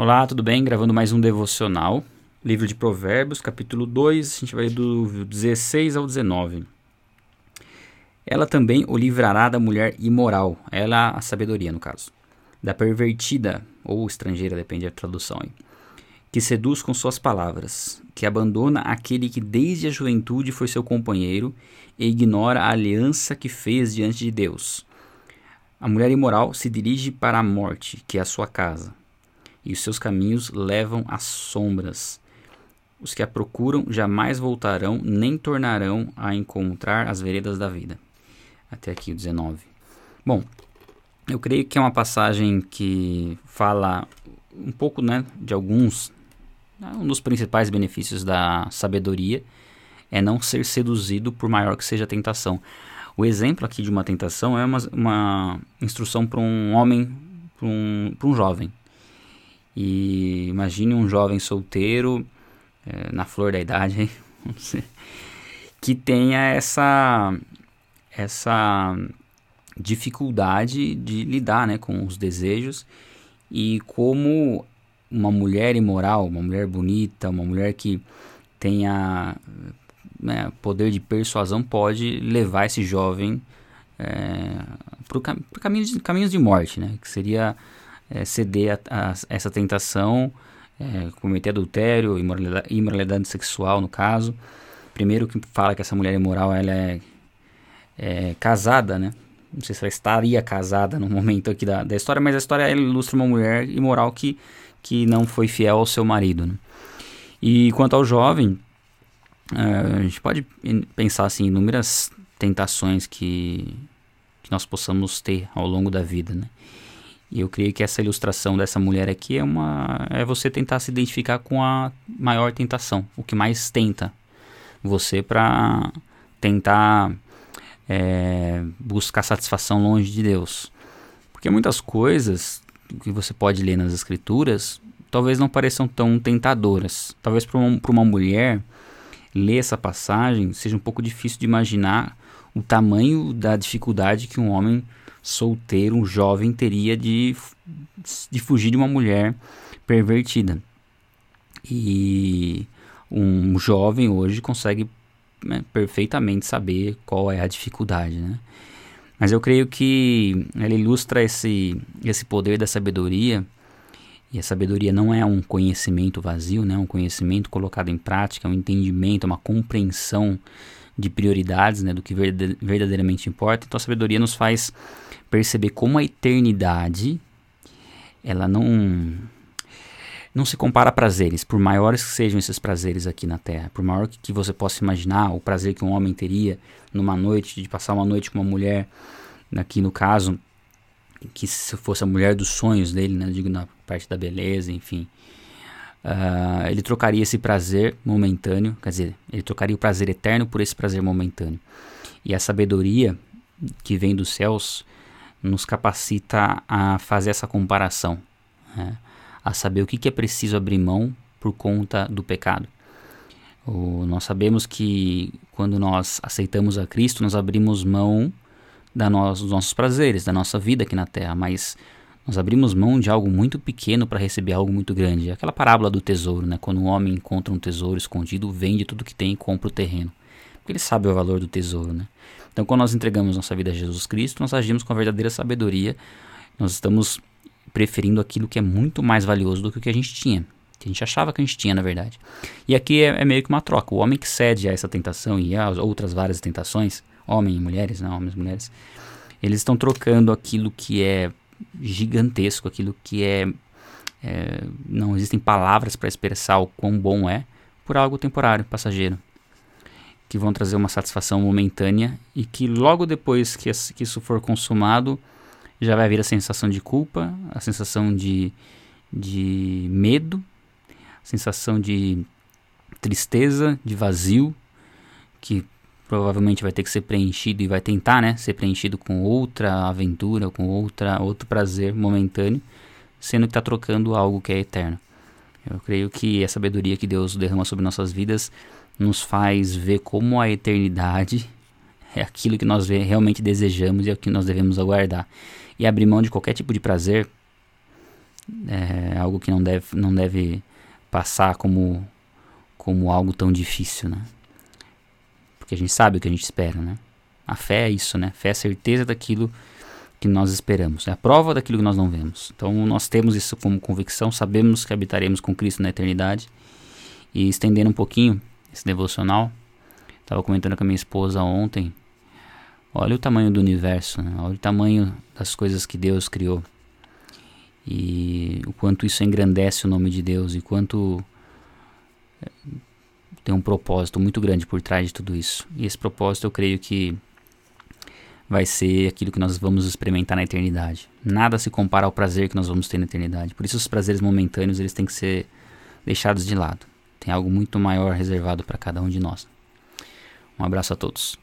Olá, tudo bem? Gravando mais um devocional. Livro de Provérbios, capítulo 2, a gente vai do 16 ao 19. Ela também o livrará da mulher imoral, ela a sabedoria no caso, da pervertida ou estrangeira, depende da tradução aí, que seduz com suas palavras, que abandona aquele que desde a juventude foi seu companheiro e ignora a aliança que fez diante de Deus. A mulher imoral se dirige para a morte, que é a sua casa e os seus caminhos levam às sombras. Os que a procuram jamais voltarão, nem tornarão a encontrar as veredas da vida. Até aqui o 19. Bom, eu creio que é uma passagem que fala um pouco né, de alguns. Né, um dos principais benefícios da sabedoria é não ser seduzido por maior que seja a tentação. O exemplo aqui de uma tentação é uma, uma instrução para um homem, para um, um jovem. E imagine um jovem solteiro, é, na flor da idade, que tenha essa, essa dificuldade de lidar né, com os desejos e como uma mulher imoral, uma mulher bonita, uma mulher que tenha né, poder de persuasão pode levar esse jovem é, para cam caminhos de morte, né, que seria é, ceder a, a, essa tentação, é, cometer adultério, imoralidade, imoralidade, sexual no caso. Primeiro que fala que essa mulher imoral ela é, é, casada, né? Não sei se ela estaria casada no momento aqui da, da história, mas a história ilustra uma mulher imoral que, que não foi fiel ao seu marido. Né? E quanto ao jovem, é, a gente pode pensar assim, inúmeras tentações que, que nós possamos ter ao longo da vida, né? E eu creio que essa ilustração dessa mulher aqui é uma é você tentar se identificar com a maior tentação, o que mais tenta você para tentar é, buscar satisfação longe de Deus. Porque muitas coisas que você pode ler nas escrituras talvez não pareçam tão tentadoras. Talvez para uma, uma mulher ler essa passagem seja um pouco difícil de imaginar o tamanho da dificuldade que um homem solteiro, um jovem, teria de, de fugir de uma mulher pervertida. E um jovem hoje consegue né, perfeitamente saber qual é a dificuldade, né? Mas eu creio que ela ilustra esse, esse poder da sabedoria, e a sabedoria não é um conhecimento vazio, né? um conhecimento colocado em prática, um entendimento, uma compreensão de prioridades, né? do que verdadeiramente importa. Então a sabedoria nos faz perceber como a eternidade ela não não se compara a prazeres, por maiores que sejam esses prazeres aqui na Terra, por maior que, você possa imaginar o prazer que um homem teria numa noite, de passar uma noite com uma mulher, aqui no caso, que se fosse a mulher dos sonhos dele, né, digo na parte da beleza, enfim, uh, ele trocaria esse prazer momentâneo, quer dizer, ele trocaria o prazer eterno por esse prazer momentâneo. E a sabedoria que vem dos céus nos capacita a fazer essa comparação, né? a saber o que, é preciso abrir mão por conta do pecado. O, nós sabemos que quando nós aceitamos a Cristo, nós abrimos mão da nós, dos nossos prazeres, da nossa vida aqui na terra, mas nós abrimos mão de algo muito pequeno para receber algo muito grande. Aquela parábola do tesouro, né? quando um homem encontra um tesouro escondido, vende tudo que tem e compra o terreno. Porque ele sabe o valor do tesouro. Né? Então, quando nós entregamos nossa vida a Jesus Cristo, nós agimos com a verdadeira sabedoria. Nós estamos preferindo aquilo que é muito mais valioso do que o que a gente tinha. Que a gente achava que a gente tinha, na verdade. E aqui é, é meio que uma troca. O homem que cede a essa tentação e a outras várias tentações, homens e mulheres, não, homens e mulheres, eles estão trocando aquilo que é gigantesco, aquilo que é, é não existem palavras para expressar o quão bom é, por algo temporário, passageiro que vão trazer uma satisfação momentânea e que logo depois que, que isso for consumado já vai vir a sensação de culpa, a sensação de, de medo, a sensação de tristeza, de vazio, que provavelmente vai ter que ser preenchido e vai tentar, né, ser preenchido com outra aventura, com outra outro prazer momentâneo, sendo que está trocando algo que é eterno. Eu creio que a sabedoria que Deus derrama sobre nossas vidas nos faz ver como a eternidade é aquilo que nós realmente desejamos e é o que nós devemos aguardar. E abrir mão de qualquer tipo de prazer É algo que não deve, não deve passar como, como algo tão difícil, né? Porque a gente sabe o que a gente espera, né? A fé é isso, né? Fé é a certeza daquilo que nós esperamos, é a prova daquilo que nós não vemos. Então nós temos isso como convicção, sabemos que habitaremos com Cristo na eternidade. E estendendo um pouquinho esse devocional, estava comentando com a minha esposa ontem. Olha o tamanho do universo, né? olha o tamanho das coisas que Deus criou. E o quanto isso engrandece o nome de Deus e quanto tem um propósito muito grande por trás de tudo isso. E esse propósito eu creio que vai ser aquilo que nós vamos experimentar na eternidade. Nada se compara ao prazer que nós vamos ter na eternidade. Por isso os prazeres momentâneos eles têm que ser deixados de lado. Tem algo muito maior reservado para cada um de nós. Um abraço a todos.